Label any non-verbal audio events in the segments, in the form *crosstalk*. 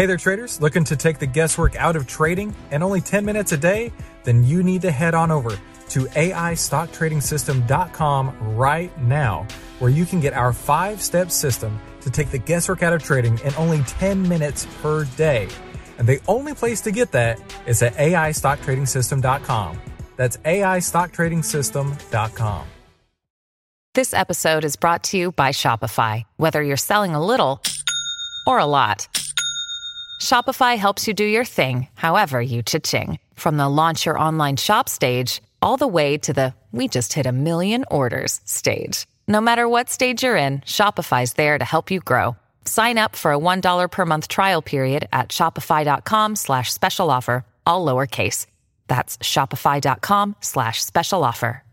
Hey there, traders. Looking to take the guesswork out of trading and only 10 minutes a day? Then you need to head on over to AIStockTradingSystem.com right now, where you can get our five step system to take the guesswork out of trading in only 10 minutes per day. And the only place to get that is at AIStockTradingSystem.com. That's AIStockTradingSystem.com. This episode is brought to you by Shopify. Whether you're selling a little or a lot, Shopify helps you do your thing, however you cha-ching. From the launch your online shop stage, all the way to the we just hit a million orders stage. No matter what stage you're in, Shopify's there to help you grow. Sign up for a $1 per month trial period at shopify.com slash special offer, all lowercase. That's shopify.com slash special offer.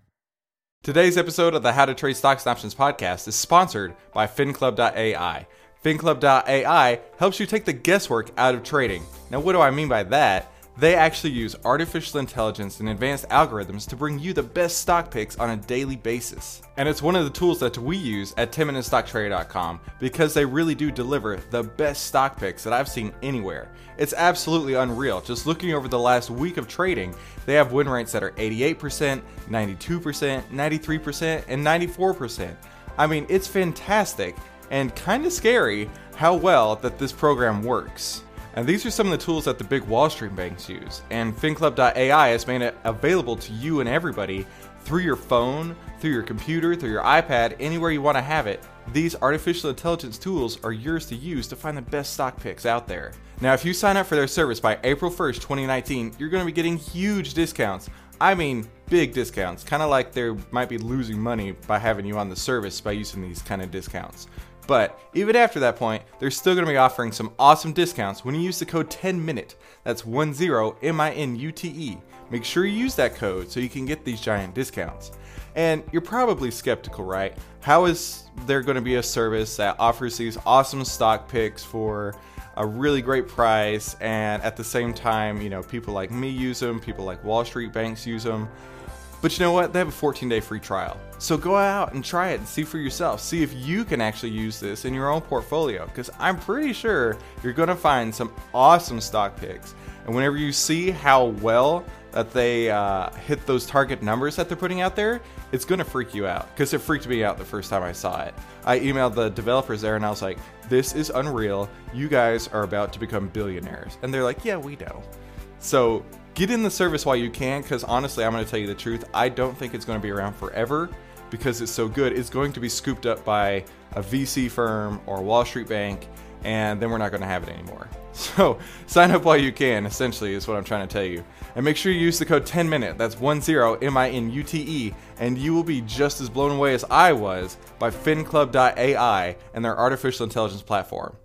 Today's episode of the How to Trade Stocks and Options podcast is sponsored by FinClub.ai. FinClub.ai helps you take the guesswork out of trading. Now, what do I mean by that? They actually use artificial intelligence and advanced algorithms to bring you the best stock picks on a daily basis. And it's one of the tools that we use at 10MinuteStockTrader.com because they really do deliver the best stock picks that I've seen anywhere. It's absolutely unreal. Just looking over the last week of trading, they have win rates that are 88%, 92%, 93%, and 94%. I mean, it's fantastic and kind of scary how well that this program works. And these are some of the tools that the big Wall Street banks use. And FinClub.ai has made it available to you and everybody through your phone, through your computer, through your iPad, anywhere you want to have it. These artificial intelligence tools are yours to use to find the best stock picks out there. Now, if you sign up for their service by April 1st, 2019, you're going to be getting huge discounts. I mean, big discounts, kind of like they might be losing money by having you on the service by using these kind of discounts. But even after that point, they're still going to be offering some awesome discounts when you use the code 10MINUTE. That's 10 M I N U T E. Make sure you use that code so you can get these giant discounts. And you're probably skeptical, right? How is there going to be a service that offers these awesome stock picks for a really great price and at the same time, you know, people like me use them, people like Wall Street banks use them. But you know what? They have a 14 day free trial. So go out and try it and see for yourself. See if you can actually use this in your own portfolio. Because I'm pretty sure you're going to find some awesome stock picks. And whenever you see how well that they uh, hit those target numbers that they're putting out there, it's going to freak you out. Because it freaked me out the first time I saw it. I emailed the developers there and I was like, this is unreal. You guys are about to become billionaires. And they're like, yeah, we know. So get in the service while you can because honestly i'm going to tell you the truth i don't think it's going to be around forever because it's so good. It's going to be scooped up by a vc firm or a wall street bank and then we're not going to have it anymore. *laughs* So sign up while you can essentially is what i'm trying to tell you. And make sure you use the code 10 minute that's 10 m-i-n-u-t-e and you will be just as blown away as i was by finclub.ai and their artificial intelligence platform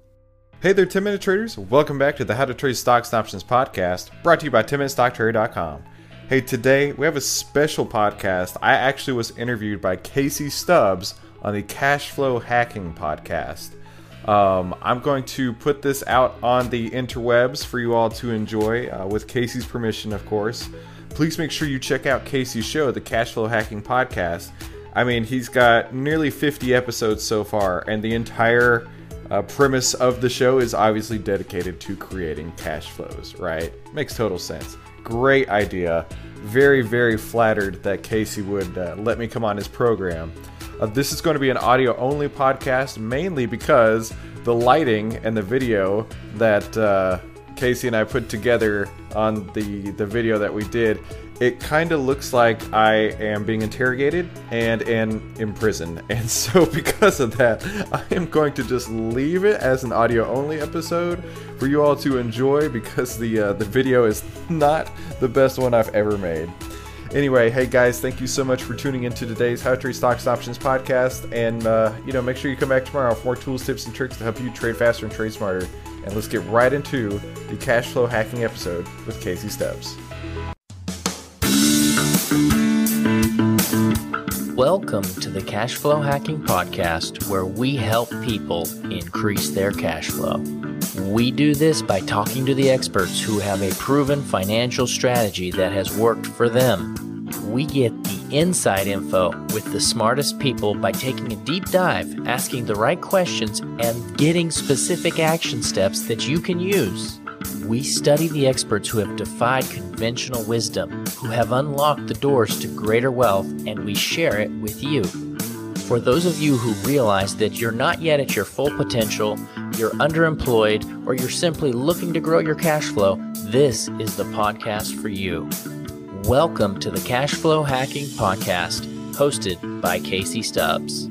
Hey there, 10 Minute Traders. Welcome back to the How to Trade Stocks and Options podcast, brought to you by 10MinuteStockTrader.com. Hey, today we have a special podcast. I actually was interviewed by Casey Stubbs on the Cash Flow Hacking podcast. Um, I'm going to put this out on the interwebs for you all to enjoy, uh, with Casey's permission, of course. Please make sure you check out Casey's show, the Cash Flow Hacking podcast. I mean, he's got nearly 50 episodes so far, and the entire uh, premise of the show is obviously dedicated to creating cash flows, right? Makes total sense. Great idea. Very, very flattered that Casey would uh, let me come on his program. Uh, this is going to be an audio only podcast mainly because the lighting and the video that uh, Casey and I put together on the, the video that we did it kind of looks like I am being interrogated and in, prison. *laughs* And so, *laughs* because of that, I am going to just leave it as an audio only episode for you all to enjoy because the, uh, the video is *laughs* not the best one I've ever made. Anyway, hey guys, thank you so much for tuning into today's How to Trade Stocks Options podcast. And, uh, you know, make sure you come back tomorrow for more tools, tips, and tricks to help you trade faster and trade smarter. And let's get right into the cash flow hacking episode with Casey Stubbs. Welcome to the Cash Flow Hacking Podcast, where we help people increase their cash flow. We do this by talking to the experts who have a proven financial strategy that has worked for them. We get the inside info with the smartest people by taking a deep dive, asking the right questions, and getting specific action steps that you can use. We study the experts who have defied conventional wisdom, who have unlocked the doors to greater wealth, and we share it with you. For those of you who realize that you're not yet at your full potential, you're underemployed, or you're simply looking to grow your cash flow, this is the podcast for you. Welcome to the Cash Flow Hacking Podcast, hosted by Casey Stubbs.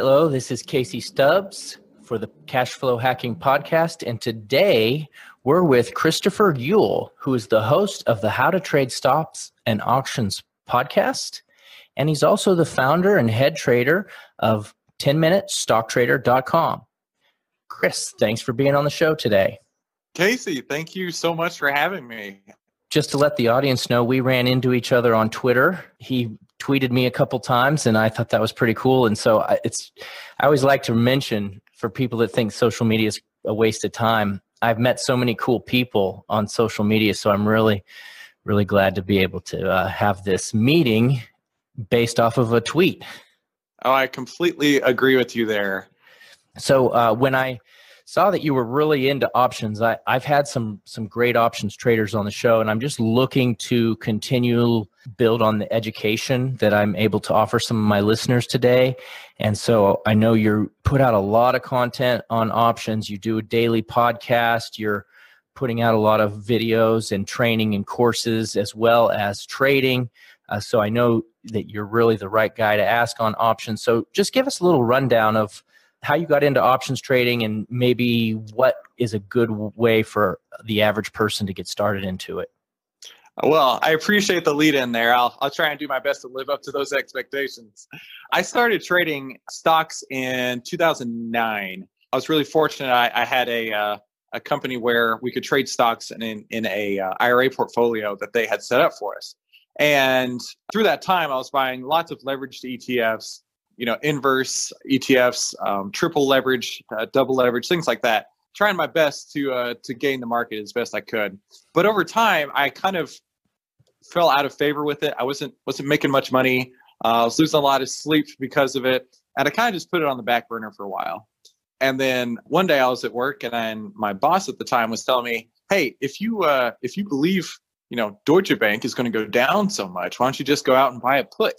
Hello, this is Casey Stubbs for the Cash Flow Hacking Podcast, and today we're with Christopher Yule, who is the host of the How to Trade Stocks and Options podcast. And he's also the founder and head trader of 10minutestocktrader.com. Chris, thanks for being on the show today. Casey, thank you so much for having me. Just to let the audience know, we ran into each other on Twitter. He tweeted me a couple times, and I thought that was pretty cool. And so it's, I always like to mention for people that think social media is a waste of time. I've met so many cool people on social media, so I'm really, really glad to be able to uh, have this meeting based off of a tweet. Oh, I completely agree with you there. So uh, when I saw that you were really into options, I, I've had some some great options traders on the show, and I'm just looking to continue build on the education that I'm able to offer some of my listeners today. And so I know you put out a lot of content on options. You do a daily podcast. You're putting out a lot of videos and training and courses as well as trading. Uh, so I know that you're really the right guy to ask on options. So just give us a little rundown of how you got into options trading and maybe what is a good way for the average person to get started into it. Well, I appreciate the lead in there. I'll, I'll try and do my best to live up to those expectations. I started trading stocks in 2009. I was really fortunate. I, I had a, uh, a company where we could trade stocks in, in, in a uh, IRA portfolio that they had set up for us. And through that time, I was buying lots of leveraged ETFs, you know, inverse ETFs, um, triple leverage, uh, double leverage, things like that. Trying my best to uh, to gain the market as best I could. But over time, I kind of fell out of favor with it. I wasn't wasn't making much money. Uh, I was losing a lot of sleep because of it, and I kind of just put it on the back burner for a while. And then one day I was at work, and then my boss at the time was telling me, "Hey, if you uh, if you believe you know, Deutsche Bank is going to go down so much. Why don't you just go out and buy a put?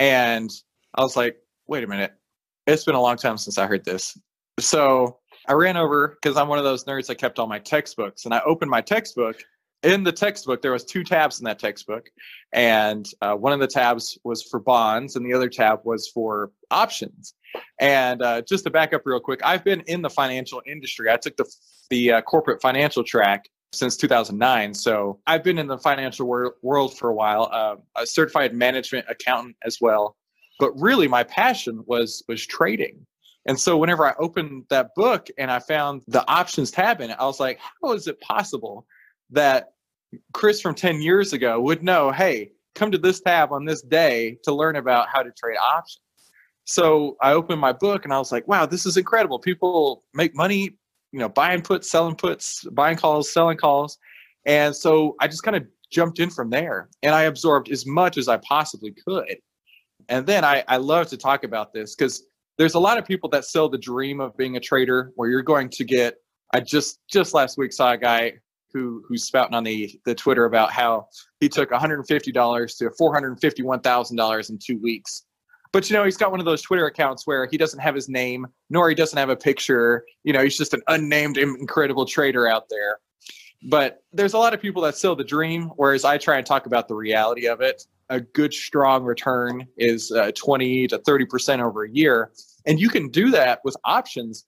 And I was like, wait a minute. It's been a long time since I heard this. So I ran over because I'm one of those nerds that kept all my textbooks, and I opened my textbook. In the textbook, there was two tabs in that textbook, and uh, one of the tabs was for bonds, and the other tab was for options. And uh, just to back up real quick, I've been in the financial industry. I took the the uh, corporate financial track since 2009. So I've been in the financial wor- world for a while, uh, a certified management accountant as well. But really, my passion was was trading. And so whenever I opened that book and I found the options tab in it, I was like, how is it possible that Chris from 10 years ago would know, hey, come to this tab on this day to learn about how to trade options? So I opened my book and I was like, wow, this is incredible. People make money you know, buying puts, selling puts, buying calls, selling calls. And so I just kind of jumped in from there and I absorbed as much as I possibly could. And then I, I love to talk about this because there's a lot of people that sell the dream of being a trader where you're going to get I just just last week saw a guy who who's spouting on the the Twitter about how he took $150 to $451,000 in 2 weeks but you know, he's got one of those Twitter accounts where he doesn't have his name, nor he doesn't have a picture. You know, he's just an unnamed incredible trader out there. But there's a lot of people that sell the dream, whereas I try and talk about the reality of it. A good, strong return is uh, 20 to 30% over a year. And you can do that with options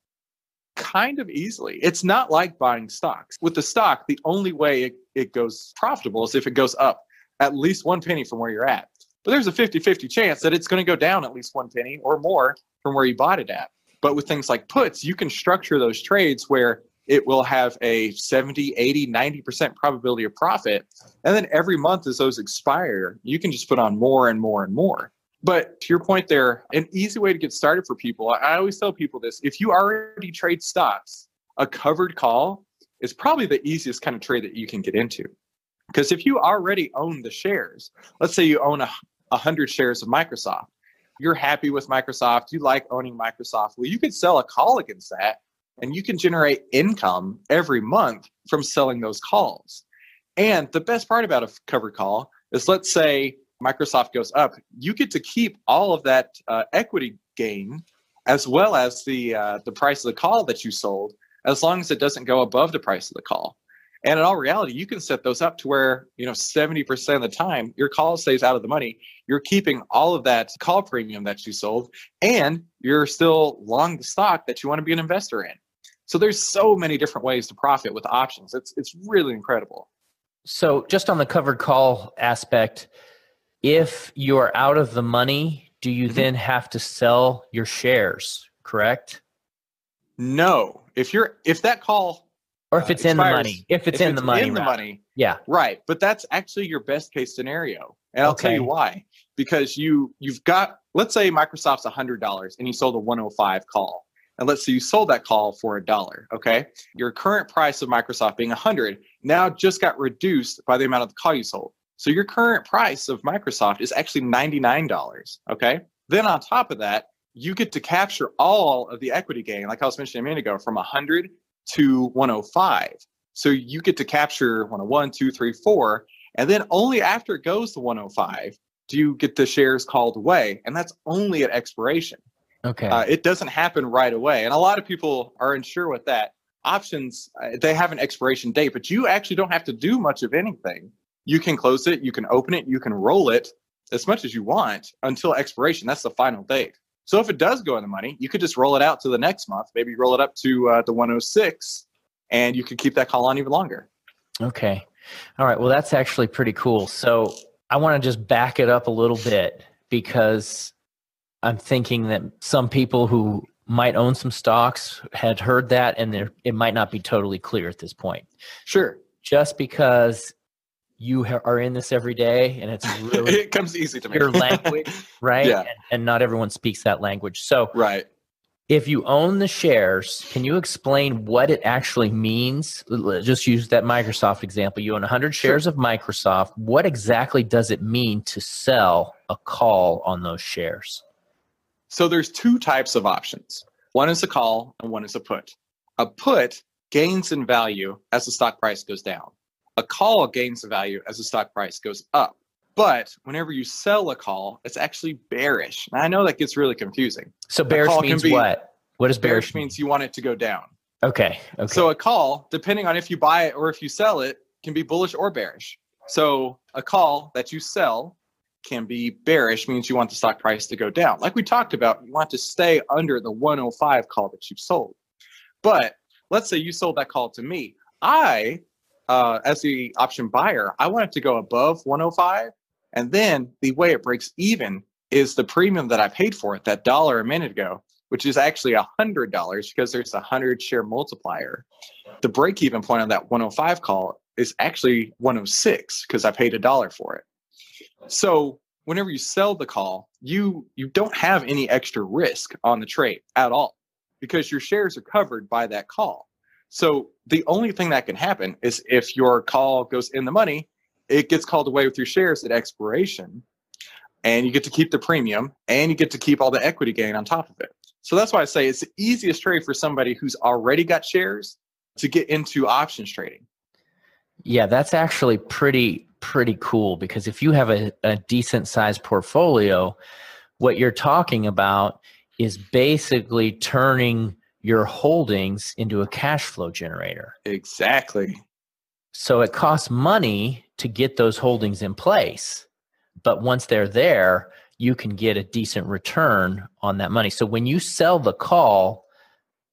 kind of easily. It's not like buying stocks. With the stock, the only way it, it goes profitable is if it goes up at least one penny from where you're at but there's a 50 50 chance that it's going to go down at least one penny or more from where you bought it at. But with things like puts, you can structure those trades where it will have a 70, 80, 90% probability of profit. And then every month as those expire, you can just put on more and more and more. But to your point there, an easy way to get started for people, I always tell people this if you already trade stocks, a covered call is probably the easiest kind of trade that you can get into. Because if you already own the shares, let's say you own a, a hundred shares of Microsoft, you're happy with Microsoft, you like owning Microsoft. Well, you could sell a call against that and you can generate income every month from selling those calls. And the best part about a covered call is let's say Microsoft goes up, you get to keep all of that uh, equity gain as well as the uh, the price of the call that you sold, as long as it doesn't go above the price of the call. And in all reality, you can set those up to where you know seventy percent of the time your call stays out of the money. You're keeping all of that call premium that you sold, and you're still long the stock that you want to be an investor in. So there's so many different ways to profit with options. It's it's really incredible. So just on the covered call aspect, if you're out of the money, do you mm-hmm. then have to sell your shares, correct? No. If you're if that call or if it's uh, expires, in the money, if it's if in it's the money, in the money, yeah, right. But that's actually your best case scenario, and I'll okay. tell you why. Because you you've got let's say Microsoft's hundred dollars and you sold a 105 call, and let's say you sold that call for a dollar. Okay, your current price of Microsoft being hundred now just got reduced by the amount of the call you sold. So your current price of Microsoft is actually $99. Okay. Then on top of that, you get to capture all of the equity gain, like I was mentioning a minute ago, from 100 to 105. So you get to capture 101, 2, 3, 4. And then only after it goes to 105 do you get the shares called away. And that's only at expiration. Okay. Uh, it doesn't happen right away. And a lot of people are unsure with that. Options, uh, they have an expiration date, but you actually don't have to do much of anything you can close it, you can open it, you can roll it as much as you want until expiration. That's the final date. So if it does go in the money, you could just roll it out to the next month, maybe roll it up to uh, the 106, and you could keep that call on even longer. Okay. All right. Well, that's actually pretty cool. So I want to just back it up a little bit because I'm thinking that some people who might own some stocks had heard that and it might not be totally clear at this point. Sure. Just because you ha- are in this every day and it's *laughs* really it comes easy to me your language *laughs* right yeah. and, and, not everyone speaks that language so right if you own the shares can you explain what it actually means just use that microsoft example you own 100 shares sure. of microsoft what exactly does it mean to sell a call on those shares so there's two types of options one is a call and one is a put a put gains in value as the stock price goes down a call gains in value as the stock price goes up. But whenever you sell a call, it's actually bearish. And I know that gets really confusing. So bearish means be, what? What does bearish, bearish means? You want it to go down. Okay. Okay. So a call, depending on if you buy it or if you sell it, can be bullish or bearish. So a call that you sell can be bearish, means you want the stock price to go down. Like we talked about, you want to stay under the 105 call that you've sold. But let's say you sold that call to me. I uh, as the option buyer, I want it to go above 105. And then the way it breaks even is the premium that I paid for it, that dollar a minute ago, which is actually a hundred dollars because there's a hundred share multiplier. The break even point on that 105 call is actually 106 because I paid a dollar for it. So whenever you sell the call, you you don't have any extra risk on the trade at all because your shares are covered by that call. So the only thing that can happen is if your call goes in the money, it gets called away with your shares at expiration, and you get to keep the premium and you get to keep all the equity gain on top of it. So that's why I say it's the easiest trade for somebody who's already got shares to get into options trading. Yeah, that's actually pretty pretty cool because if you have a, a decent sized portfolio, what you're talking about is basically turning your holdings into a cash flow generator. Exactly. So it costs money to get those holdings in place. But once they're there, you can get a decent return on that money. So when you sell the call,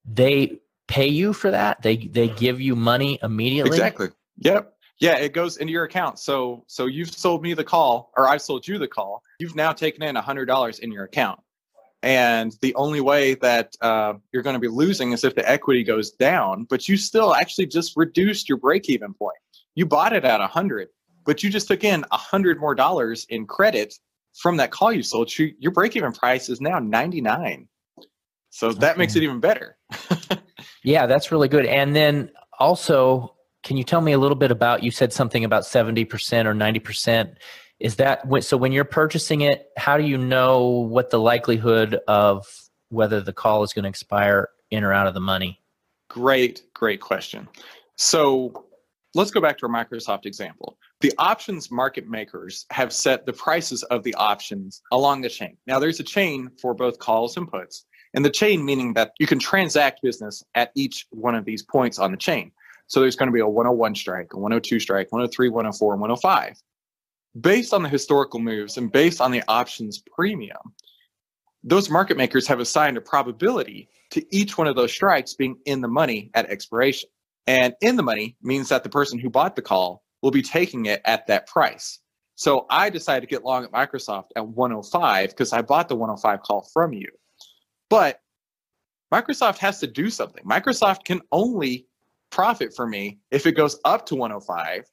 they pay you for that. They they give you money immediately. Exactly. Yep. Yeah, it goes into your account. So so you've sold me the call or I've sold you the call. You've now taken in a $100 in your account. And the only way that uh, you're going to be losing is if the equity goes down, but you still actually just reduced your break even point. You bought it at a 100, but you just took in a 100 more dollars in credit from that call you sold. you, Your break even price is now 99. So that okay. makes it even better. *laughs* yeah, that's really good. And then also, can you tell me a little bit about? You said something about seventy percent or ninety percent. Is that so? When you're purchasing it, how do you know what the likelihood of whether the call is going to expire in or out of the money? Great, great question. So let's go back to our Microsoft example. The options market makers have set the prices of the options along the chain. Now, there's a chain for both calls and puts, and the chain meaning that you can transact business at each one of these points on the chain. So there's going to be a 101 strike, a 102 strike, 103, 104, and 105. Based on the historical moves and based on the options premium, those market makers have assigned a probability to each one of those strikes being in the money at expiration. And in the money means that the person who bought the call will be taking it at that price. So I decided to get long at Microsoft at 105 because I bought the 105 call from you. But Microsoft has to do something. Microsoft can only profit for me if it goes up to 105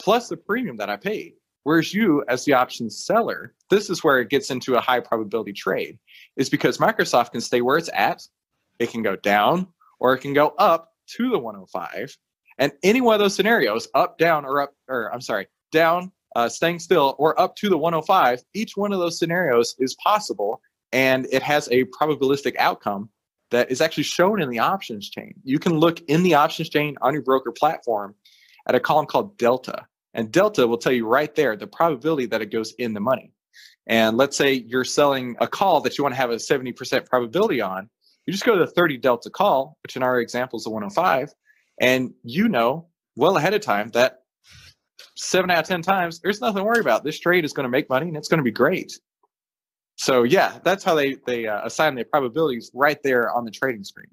plus the premium that I paid. Whereas you, as the option seller, this is where it gets into a high probability trade, is because Microsoft can stay where it's at, it can go down, or it can go up to the 105. And any one of those scenarios, up, down, or up, or I'm sorry, down, uh, staying still, or up to the 105, each one of those scenarios is possible. And it has a probabilistic outcome that is actually shown in the options chain. You can look in the options chain on your broker platform at a column called delta. And delta will tell you right there the probability that it goes in the money. And let's say you're selling a call that you want to have a 70% probability on. You just go to the 30 delta call, which in our example is a 105, and you know well ahead of time that seven out of 10 times, there's nothing to worry about. This trade is going to make money and it's going to be great. So, yeah, that's how they, they uh, assign the probabilities right there on the trading screen.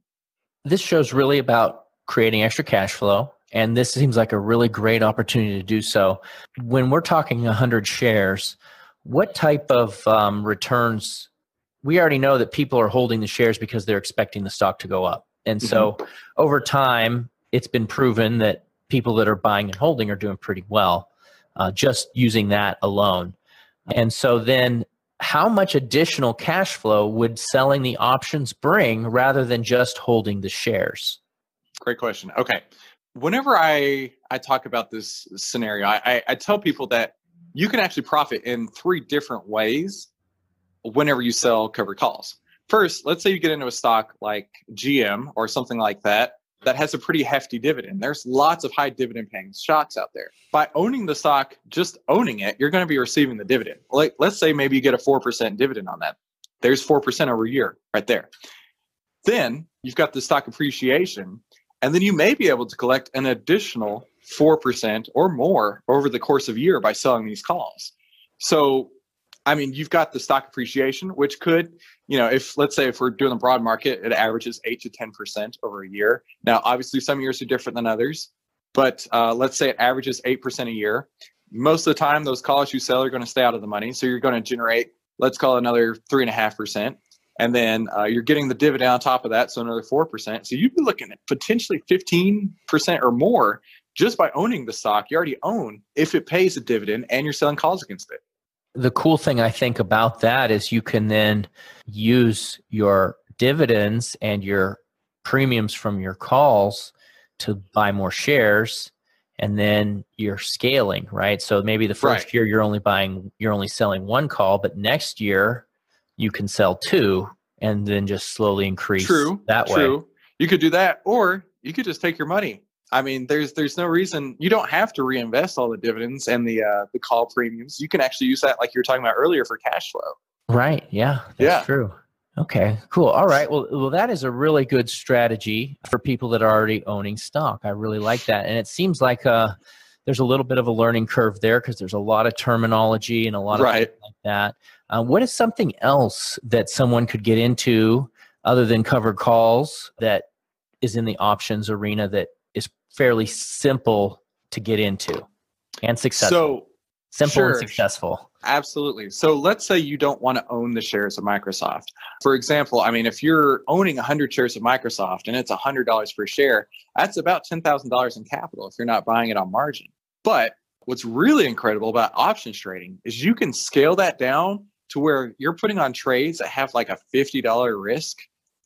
This show's really about creating extra cash flow. And this seems like a really great opportunity to do so. When we're talking 100 shares, what type of um, returns we already know that people are holding the shares because they're expecting the stock to go up. And so mm-hmm. over time, it's been proven that people that are buying and holding are doing pretty well uh, just using that alone. And so then how much additional cash flow would selling the options bring rather than just holding the shares? Great question. Okay. Whenever I, I talk about this scenario, I, I, tell people that you can actually profit in three different ways whenever you sell covered calls. First, let's say you get into a stock like GM or something like that that has a pretty hefty dividend. There's lots of high dividend paying stocks out there. By owning the stock, just owning it, you're going to be receiving the dividend. Like let's say maybe you get a 4% dividend on that. There's 4% over a year right there. Then you've got the stock appreciation and then you may be able to collect an additional 4% or more over the course of a year by selling these calls. So I mean, you've got the stock appreciation, which could, you know, if let's say if we're doing the broad market, it averages eight to 10% over a year. Now, obviously, some years are different than others, but uh, let's say it averages 8% a year. Most of the time, those calls you sell are going to stay out of the money. So you're going to generate, let's call another 3.5%. And then uh, you're getting the dividend on top of that, so another 4%. So you'd be looking at potentially 15% or more just by owning the stock you already own if it pays a dividend and you're selling calls against it the cool thing I think about that is you can then use your dividends and your premiums from your calls to buy more shares and then you're scaling right so maybe the first right. year you're only buying you're only selling one call but next year you can sell two and then just slowly increase true that true. way you could do that or you could just take your money I mean, there's there's no reason you don't have to reinvest all the dividends and the uh, the call premiums. You can actually use that, like you were talking about earlier, for cash flow. Right. Yeah. That's yeah. true. Okay. Cool. All right. Well, well, that is a really good strategy for people that are already owning stock. I really like that, and it seems like uh, there's a little bit of a learning curve there because there's a lot of terminology and a lot of right. like that. Uh, what is something else that someone could get into other than covered calls that is in the options arena that fairly simple to get into and successful. So simple sure, and successful. Absolutely. So let's say you don't want to own the shares of Microsoft. For example, I mean, if you're owning 100 shares of Microsoft and it's $100 per share, that's about $10,000 in capital if you're not buying it on margin. But what's really incredible about options trading is you can scale that down to where you're putting on trades that have like a $50 risk.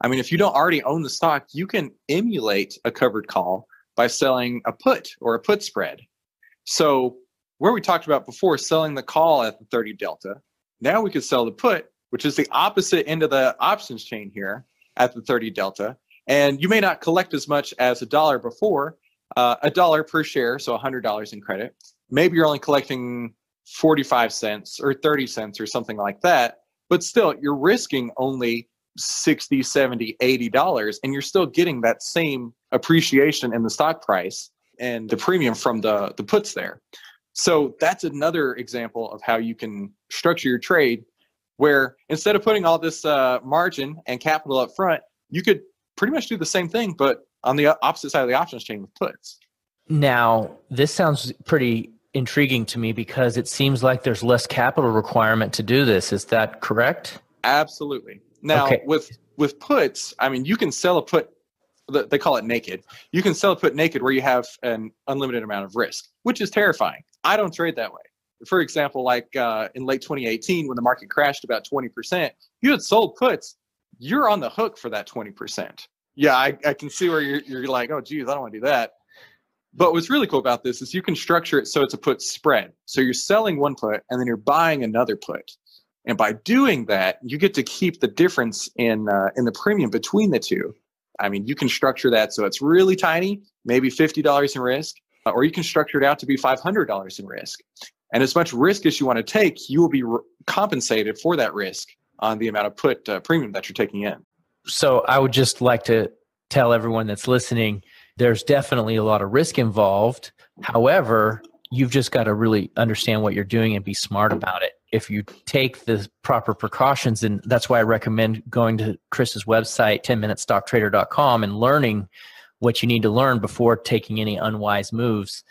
I mean, if you don't already own the stock, you can emulate a covered call by selling a put or a put spread. So where we talked about before selling the call at the 30 delta, now we could sell the put, which is the opposite end of the options chain here at the 30 delta. And you may not collect as much as a dollar before, uh, a dollar per share, so $100 in credit. Maybe you're only collecting 45 cents or 30 cents or something like that. But still, you're risking only 60, 70, 80 dollars and you're still getting that same appreciation in the stock price and the premium from the the puts there. So that's another example of how you can structure your trade where instead of putting all this uh, margin and capital up front, you could pretty much do the same thing, but on the opposite side of the options chain with puts. Now, this sounds pretty intriguing to me because it seems like there's less capital requirement to do this. Is that correct? Absolutely. Now, okay. with with puts, I mean, you can sell a put. They call it naked. You can sell a put naked where you have an unlimited amount of risk, which is terrifying. I don't trade that way. For example, like uh, in late 2018, when the market crashed about 20%, you had sold puts. You're on the hook for that 20%. Yeah, I, I can see where you're, you're like, oh, geez, I don't want to do that. But what's really cool about this is you can structure it so it's a put spread. So you're selling one put and then you're buying another put. And by doing that, you get to keep the difference in uh, in the premium between the two. I mean, you can structure that so it's really tiny, maybe fifty dollars in risk, uh, or you can structure it out to be five hundred dollars in risk. And as much risk as you want to take, you will be re- compensated for that risk on the amount of put uh, premium that you're taking in. So I would just like to tell everyone that's listening there's definitely a lot of risk involved. However, you've just got to really understand what you're doing and be smart about it. If you take the proper precautions, and that's why I recommend going to Chris's website, 10minutestocktrader.com, and learning what you need to learn before taking any unwise moves,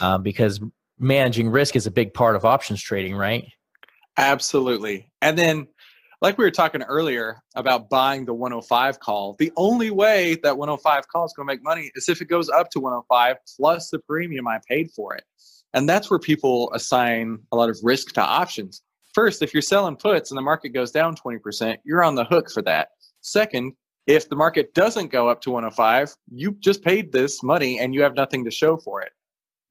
uh, because managing risk is a big part of options trading, right? Absolutely. And then like we were talking earlier about buying the 105 call, the only way that 105 call is going to make money is if it goes up to 105 plus the premium I paid for it. And that's where people assign a lot of risk to options. First, if you're selling puts and the market goes down 20%, you're on the hook for that. Second, if the market doesn't go up to 105, you just paid this money and you have nothing to show for it.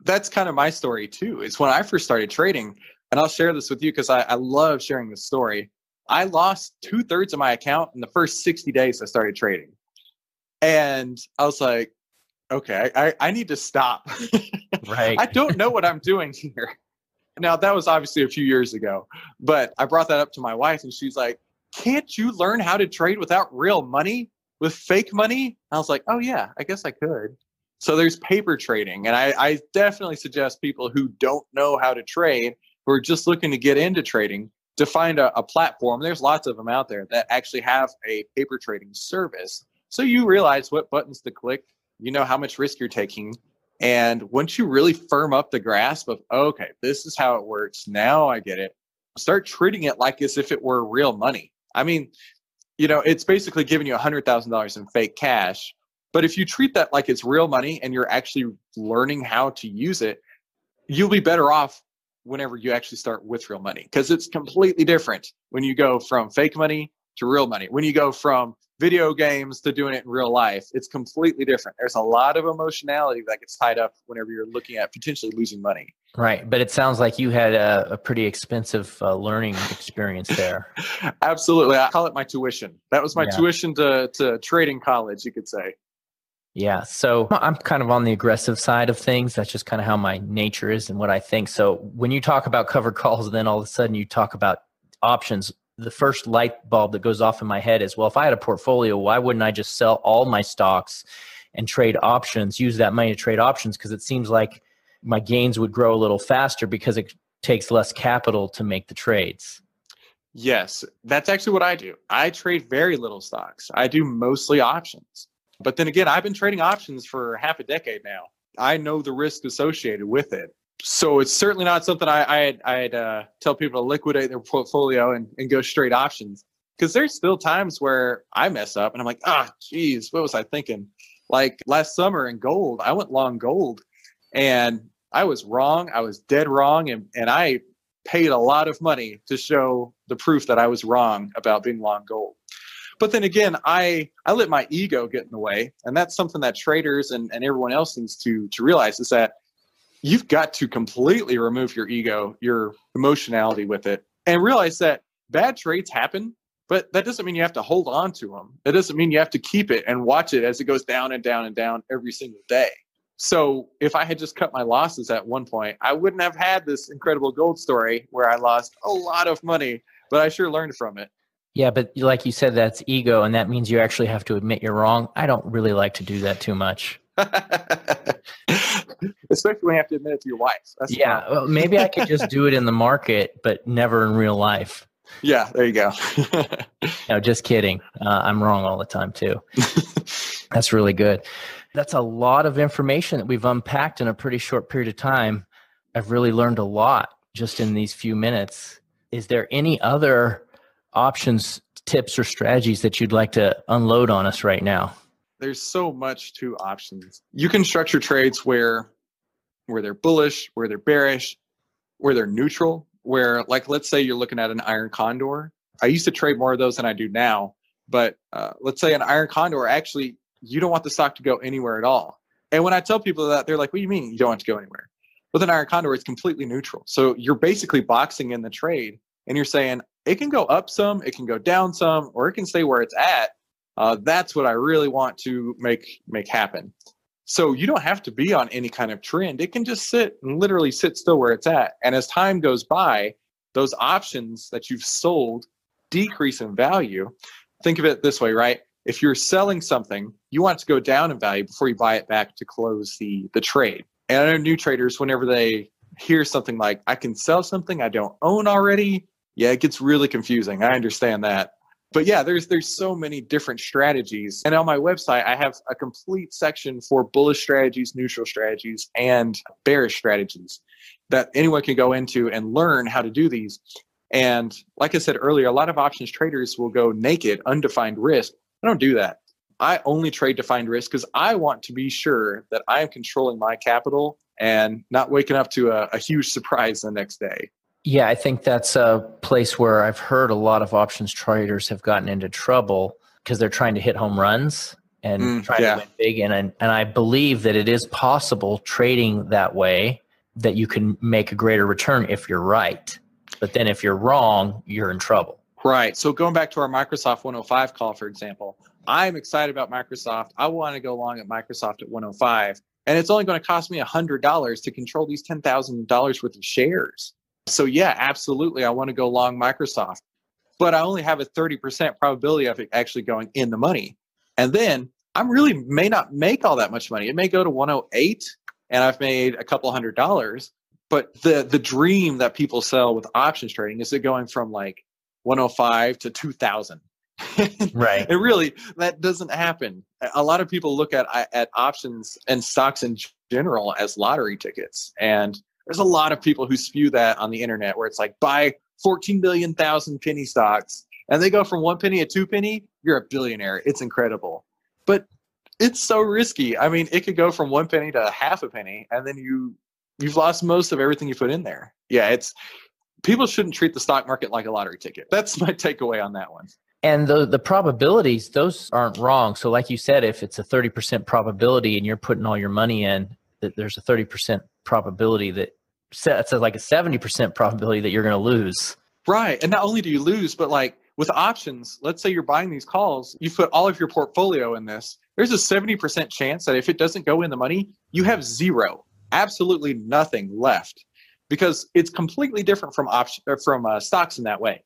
That's kind of my story too. Is when I first started trading, and I'll share this with you because I, I love sharing this story. I lost two thirds of my account in the first 60 days I started trading. And I was like, okay, I, I need to stop. *laughs* right. I don't know what I'm doing here. Now, that was obviously a few years ago, but I brought that up to my wife and she's like, can't you learn how to trade without real money, with fake money? I was like, oh, yeah, I guess I could. So there's paper trading. And I, I definitely suggest people who don't know how to trade, who are just looking to get into trading, to find a, a platform. There's lots of them out there that actually have a paper trading service. So you realize what buttons to click, you know how much risk you're taking. And once you really firm up the grasp of, okay, this is how it works, now I get it, start treating it like as if it were real money. I mean, you know, it's basically giving you $100,000 in fake cash. But if you treat that like it's real money and you're actually learning how to use it, you'll be better off whenever you actually start with real money because it's completely different when you go from fake money to real money. When you go from video games to doing it in real life, it's completely different. There's a lot of emotionality that gets tied up whenever you're looking at potentially losing money. Right. But it sounds like you had a, a pretty expensive uh, learning experience there. *laughs* Absolutely. I call it my tuition. That was my yeah. tuition to, to trading college, you could say. Yeah. So I'm kind of on the aggressive side of things. That's just kind of how my nature is and what I think. So when you talk about covered *laughs* calls, then all of a sudden you talk about options. The first light bulb that goes off in my head is well, if I had a portfolio, why wouldn't I just sell all my stocks and trade options, use that money to trade options? Because it seems like my gains would grow a little faster because it takes less capital to make the trades. Yes, that's actually what I do. I trade very little stocks, I do mostly options. But then again, I've been trading options for half a decade now. I know the risk associated with it. So it's certainly not something I, I'd, I'd uh, tell people to liquidate their portfolio and, and go straight options. Because there's still times where I mess up and I'm like, ah, oh, geez, what was I thinking? Like last summer in gold, I went long gold and I was wrong. I was dead wrong. And, and I paid a lot of money to show the proof that I was wrong about being long gold. But then again, I I let my ego get in the way, and that's something that traders and, and everyone else needs to to realize is that you've got to completely remove your ego, your emotionality with it, and realize that bad trades happen. But that doesn't mean you have to hold on to them. That doesn't mean you have to keep it and watch it as it goes down and down and down every single day. So if I had just cut my losses at one point, I wouldn't have had this incredible gold story where I lost a lot of money, but I sure learned from it. Yeah, but like you said, that's ego, and that means you actually have to admit you're wrong. I don't really like to do that too much. *laughs* Especially when you have to admit it to your wife. That's yeah, well, maybe I could just do it in the market, but never in real life. Yeah, there you go. *laughs* no, just kidding. Uh, I'm wrong all the time too. *laughs* That's really good. That's a lot of information that we've unpacked in a pretty short period of time. I've really learned a lot just in these few minutes. Is there any other options, tips, or strategies that you'd like to unload on us right now? There's so much to options. You can structure trades where where they're bullish, where they're bearish, where they're neutral, where like let's say you're looking at an iron condor. I used to trade more of those than I do now, but uh, let's say an iron condor actually you don't want the stock to go anywhere at all. And when I tell people that, they're like, "What do you mean you don't want to go anywhere?" With an iron condor, it's completely neutral. So you're basically boxing in the trade, and you're saying it can go up some, it can go down some, or it can stay where it's at. Uh, that's what I really want to make make happen. So you don't have to be on any kind of trend. It can just sit and literally sit still where it's at. And as time goes by, those options that you've sold decrease in value. Think of it this way, right? If you're selling something, you want it to go down in value before you buy it back to close the the trade. And I know new traders, whenever they hear something like "I can sell something I don't own already," yeah, it gets really confusing. I understand that. But yeah, there's there's so many different strategies. And on my website, I have a complete section for bullish strategies, neutral strategies, and bearish strategies that anyone can go into and learn how to do these. And like I said earlier, a lot of options traders will go naked, undefined risk. I don't do that. I only trade defined risk because I want to be sure that I am controlling my capital and not waking up to a, a huge *laughs* surprise the next day. Yeah, I think that's a place where I've heard a lot of options traders have gotten into trouble because they're trying to hit home runs and mm, trying yeah. to win big. And, and I believe that it is possible trading that way that you can make a greater return if you're right. But then if you're wrong, you're in trouble. Right. So going back to our Microsoft 105 call, for example, I'm excited about Microsoft. I want to go long at Microsoft at 105. And it's only going to cost me $100 to control these $10,000 worth of shares. So yeah, absolutely. I want to go long Microsoft, but I only have a 30% probability of it actually going in the money. And then I'm really may not make all that much money. It may go to 108 and I've made a couple hundred dollars. But the the dream that people sell with options trading is it going from like 105 to 2000. *laughs* right. and really that doesn't happen. A lot of people look at at options and stocks in general as lottery tickets and there's a lot of people who spew that on the internet where it's like buy 14 billion thousand penny stocks and they go from one penny to two penny, you're a billionaire. It's incredible. But it's so risky. I mean, it could go from one penny to half a penny and then you you've lost most of everything you put in there. Yeah, it's people shouldn't treat the stock market like a lottery ticket. That's my *laughs* takeaway on that one. And the the probabilities, those aren't wrong. So like you said, if it's a 30% probability and you're putting all your money in, that there's a 30% probability that sets like a 70% probability that you're going to lose. Right. And not only do you lose, but like with options, let's say you're buying these calls, you put all of your portfolio in this. There's a 70% chance that if it doesn't go in the money, you have zero, absolutely nothing left because it's completely different from option from uh, stocks in that way.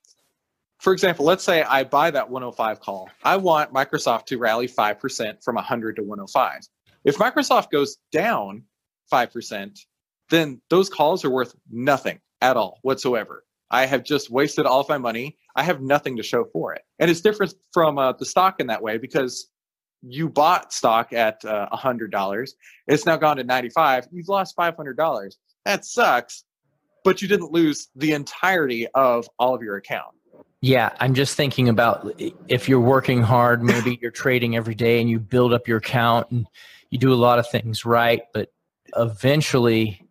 For example, let's say I buy that 105 call. I want Microsoft to rally 5% from 100 to 105. If Microsoft goes down 5%, then those calls are worth nothing at all whatsoever. I have just wasted all of my money. I have nothing to show for it. And it's different from uh, the stock in that way because you bought stock at uh, $100. It's now gone to 95. You've lost $500. That sucks, but you didn't lose the entirety of all of your account. Yeah, I'm just thinking about if you're working hard, maybe you're trading every day and you build up your account and you do a lot of things right, but eventually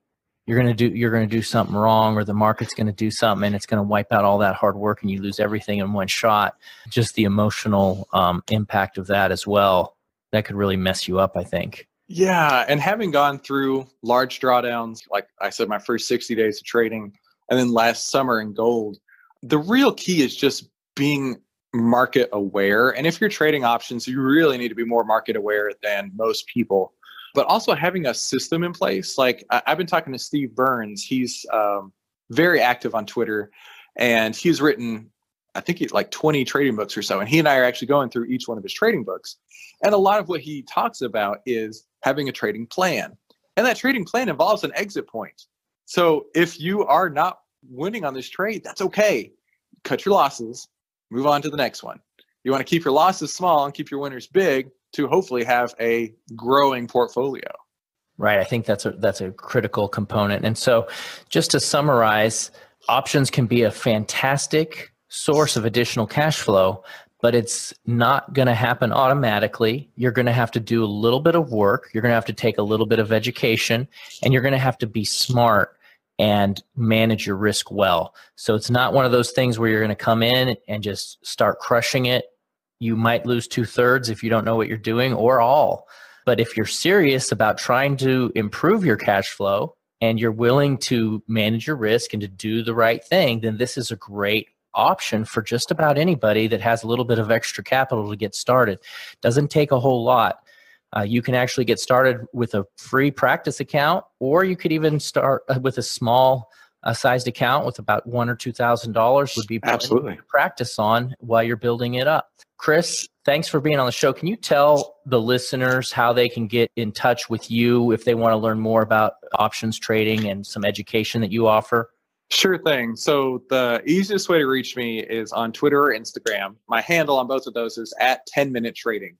you're going to do you're going to do something wrong or the market's going to do something and it's going to wipe out all that hard work and you lose everything in one shot. Just the emotional um, impact of that as well that could really mess you up i think. Yeah and having gone through large drawdowns like i said my first 60 days of trading and then last summer in gold the real key is just being market aware. And if you're trading options you really need to be more market aware than most people but also having a system in place. Like I, have been talking to Steve Burns. He's um, very active on Twitter, and he's written, I think, like 20 trading books or so. And he and I are actually going through each one of his trading books. And a lot of what he talks about is having a trading plan, and that trading plan involves an exit point. So if you are not winning on this trade, that's okay. Cut your losses, move on to the next one. You want to keep your losses small and keep your winners big to hopefully have a growing portfolio. Right. I think that's a that's a critical component. And so just to summarize, options can be a fantastic source of additional cash flow, but it's not going to happen automatically. You're going to have to do a little bit of work, you're going to have to take a little bit of education, and you're going to have to be smart and manage your risk well. So it's not one of those things where you're going to come in and just start crushing it you might lose two thirds if you don't know what you're doing or all. But if you're serious about trying to improve your cash flow and you're willing to manage your risk and to do the right thing, then this is a great option for just about anybody that has a little bit of extra capital to get started. Doesn't take a whole lot. Uh, you can actually get started with a free practice account, or you could even start uh, with a small a sized account with about one or two thousand dollars would be absolutely practice on while you're building it up. Chris, thanks for being on the show. Can you tell the listeners how they can get in touch with you if they want to learn more about options trading and some education that you offer? Sure thing. So the easiest way to reach me is on Twitter or Instagram. My handle on both of those is at 10 minute trading.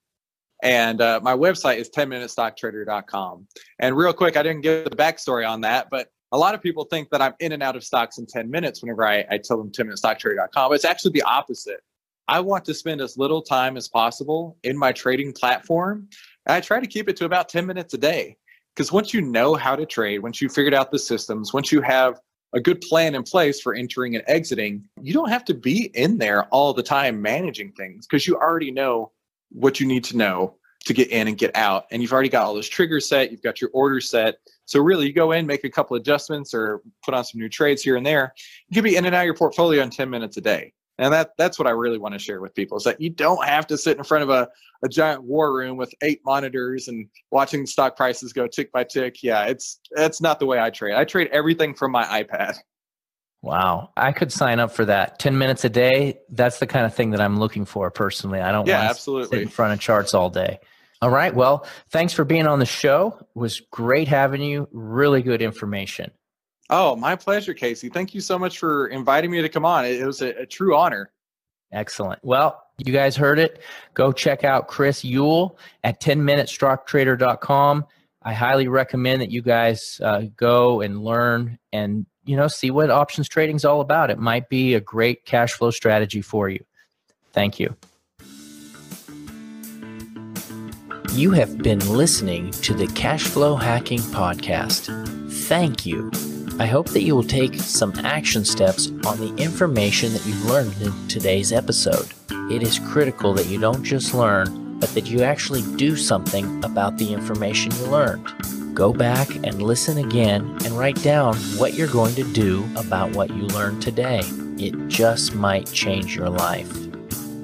And uh, my website is 10minutestocktrader.com. And real quick, I didn't give the backstory on that, but a lot of people think that I'm in and out of stocks in 10 minutes whenever I, I tell them 10minutestocktrader.com. It's actually the opposite. I want to spend as little time as possible in my trading platform. I try to keep it to about 10 minutes a day. Because once you know how to trade, once you figured out the systems, once you have a good plan in place for entering and exiting, you don't have to be in there all the time managing things because you already know what you need to know to get in and get out. And you've already got all those triggers set, you've got your orders set. So really you go in, make a couple adjustments or put on some new trades here and there. You can be in and out of your portfolio in 10 minutes a day. And that that's what I really want to share with people is that you don't have to sit in front of a, a giant war room with eight monitors and watching stock prices go tick by tick. Yeah, it's that's not the way I trade. I trade everything from my iPad. Wow. I could sign up for that. 10 minutes a day. That's the kind of thing that I'm looking for personally. I don't yeah, want to absolutely. sit in front of charts all day. All right. Well, thanks for being on the show. It was great having you. Really good information. Oh, my pleasure, Casey. Thank you so much for inviting me to come on. It, was a, a true honor. Excellent. Well, you guys heard it. Go check out Chris Uhl at 10minutestocktrader.com. I highly recommend that you guys uh, go and learn and you know see what options trading is all about. It might be a great cash flow strategy for you. Thank you. You have been listening to the Cash Flow Hacking Podcast. Thank you. I hope that you will take some action steps on the information that you've learned in today's episode. It is critical that you don't just learn, but that you actually do something about the information you learned. Go back and listen again and write down what you're going to do about what you learned today. It just might change your life.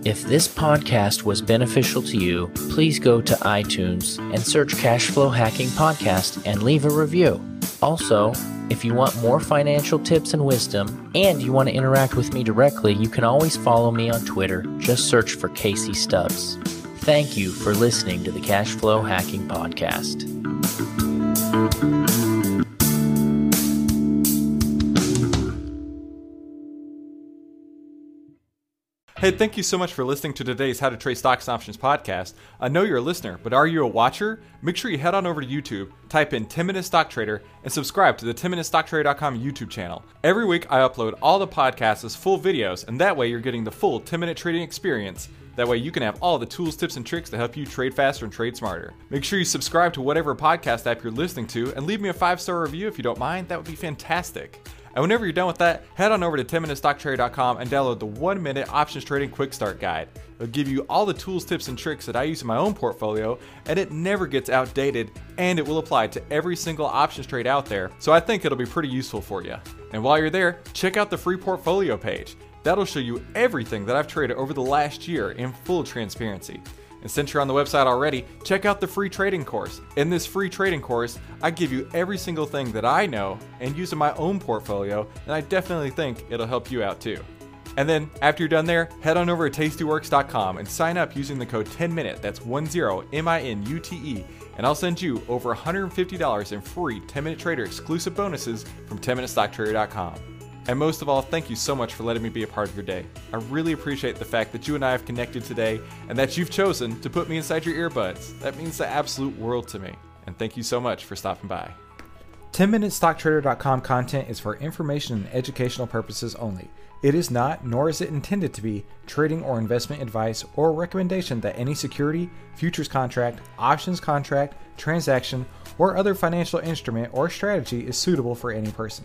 If this podcast was beneficial to you, please go to iTunes and search Cashflow Hacking Podcast and leave a review. Also, if you want more financial tips and wisdom and you want to interact with me directly, you can always follow me on Twitter. Just search for Casey Stubbs. Thank you for listening to the Cashflow Hacking Podcast. Hey, thank you so much for listening to today's How to Trade Stocks and Options podcast. I know you're a listener, but are you a watcher? Make sure you head on over to YouTube, type in 10 Minute Stock Trader, and subscribe to the 10MinuteStockTrader.com YouTube channel. Every week, I upload all the podcasts as full videos, and that way you're getting the full 10 minute trading experience. That way you can have all the tools, tips, and tricks to help you trade faster and trade smarter. Make sure you subscribe to whatever podcast app you're listening to and leave me a five star review if you don't mind. That would be fantastic. And whenever you're done with that, head on over to 10minutestocktrader.com and download the 1 minute options trading quick start guide. It'll give you all the tools, tips, and tricks that I use in my own portfolio, and it never gets outdated, and it will apply to every single options trade out there. So I think it'll be pretty useful for you. And while you're there, check out the free portfolio page. That'll show you everything that I've traded over the last year in full transparency. And since you're on the website already, check out the free trading course. In this free trading course, I give you every single thing that I know and use in my own portfolio, and I definitely think it'll help you out too. And then, after you're done there, head on over to tastyworks.com and sign up using the code 10MINUTE, that's 10 M I N U T E, and I'll send you over $150 in free 10 Minute Trader exclusive bonuses from 10MinuteStockTrader.com. And most of all, thank you so much for letting me be a part of your day. I really appreciate the fact that you and I have connected today and that you've chosen to put me inside your earbuds. That means the absolute world to me. And thank you so much for stopping by. 10MinuteStockTrader.com content is for information and educational purposes only. It is not, nor is it intended to be, trading or investment advice or recommendation that any security, futures contract, options contract, transaction, or other financial instrument or strategy is suitable for any person.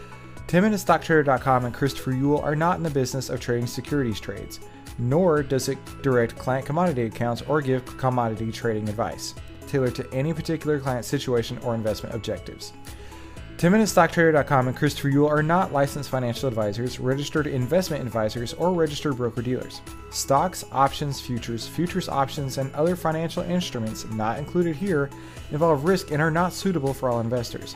10MinuteStockTrader.com and Christopher Uhl are not in the business of trading securities trades, nor does it direct client commodity accounts or give commodity trading advice, tailored to any particular client situation or investment objectives. Tim 10MinuteStockTrader.com and Christopher Uhl are not licensed financial advisors, registered investment advisors, or registered broker dealers. Stocks, options, futures, futures options, and other financial instruments not included here involve risk and are not suitable for all investors.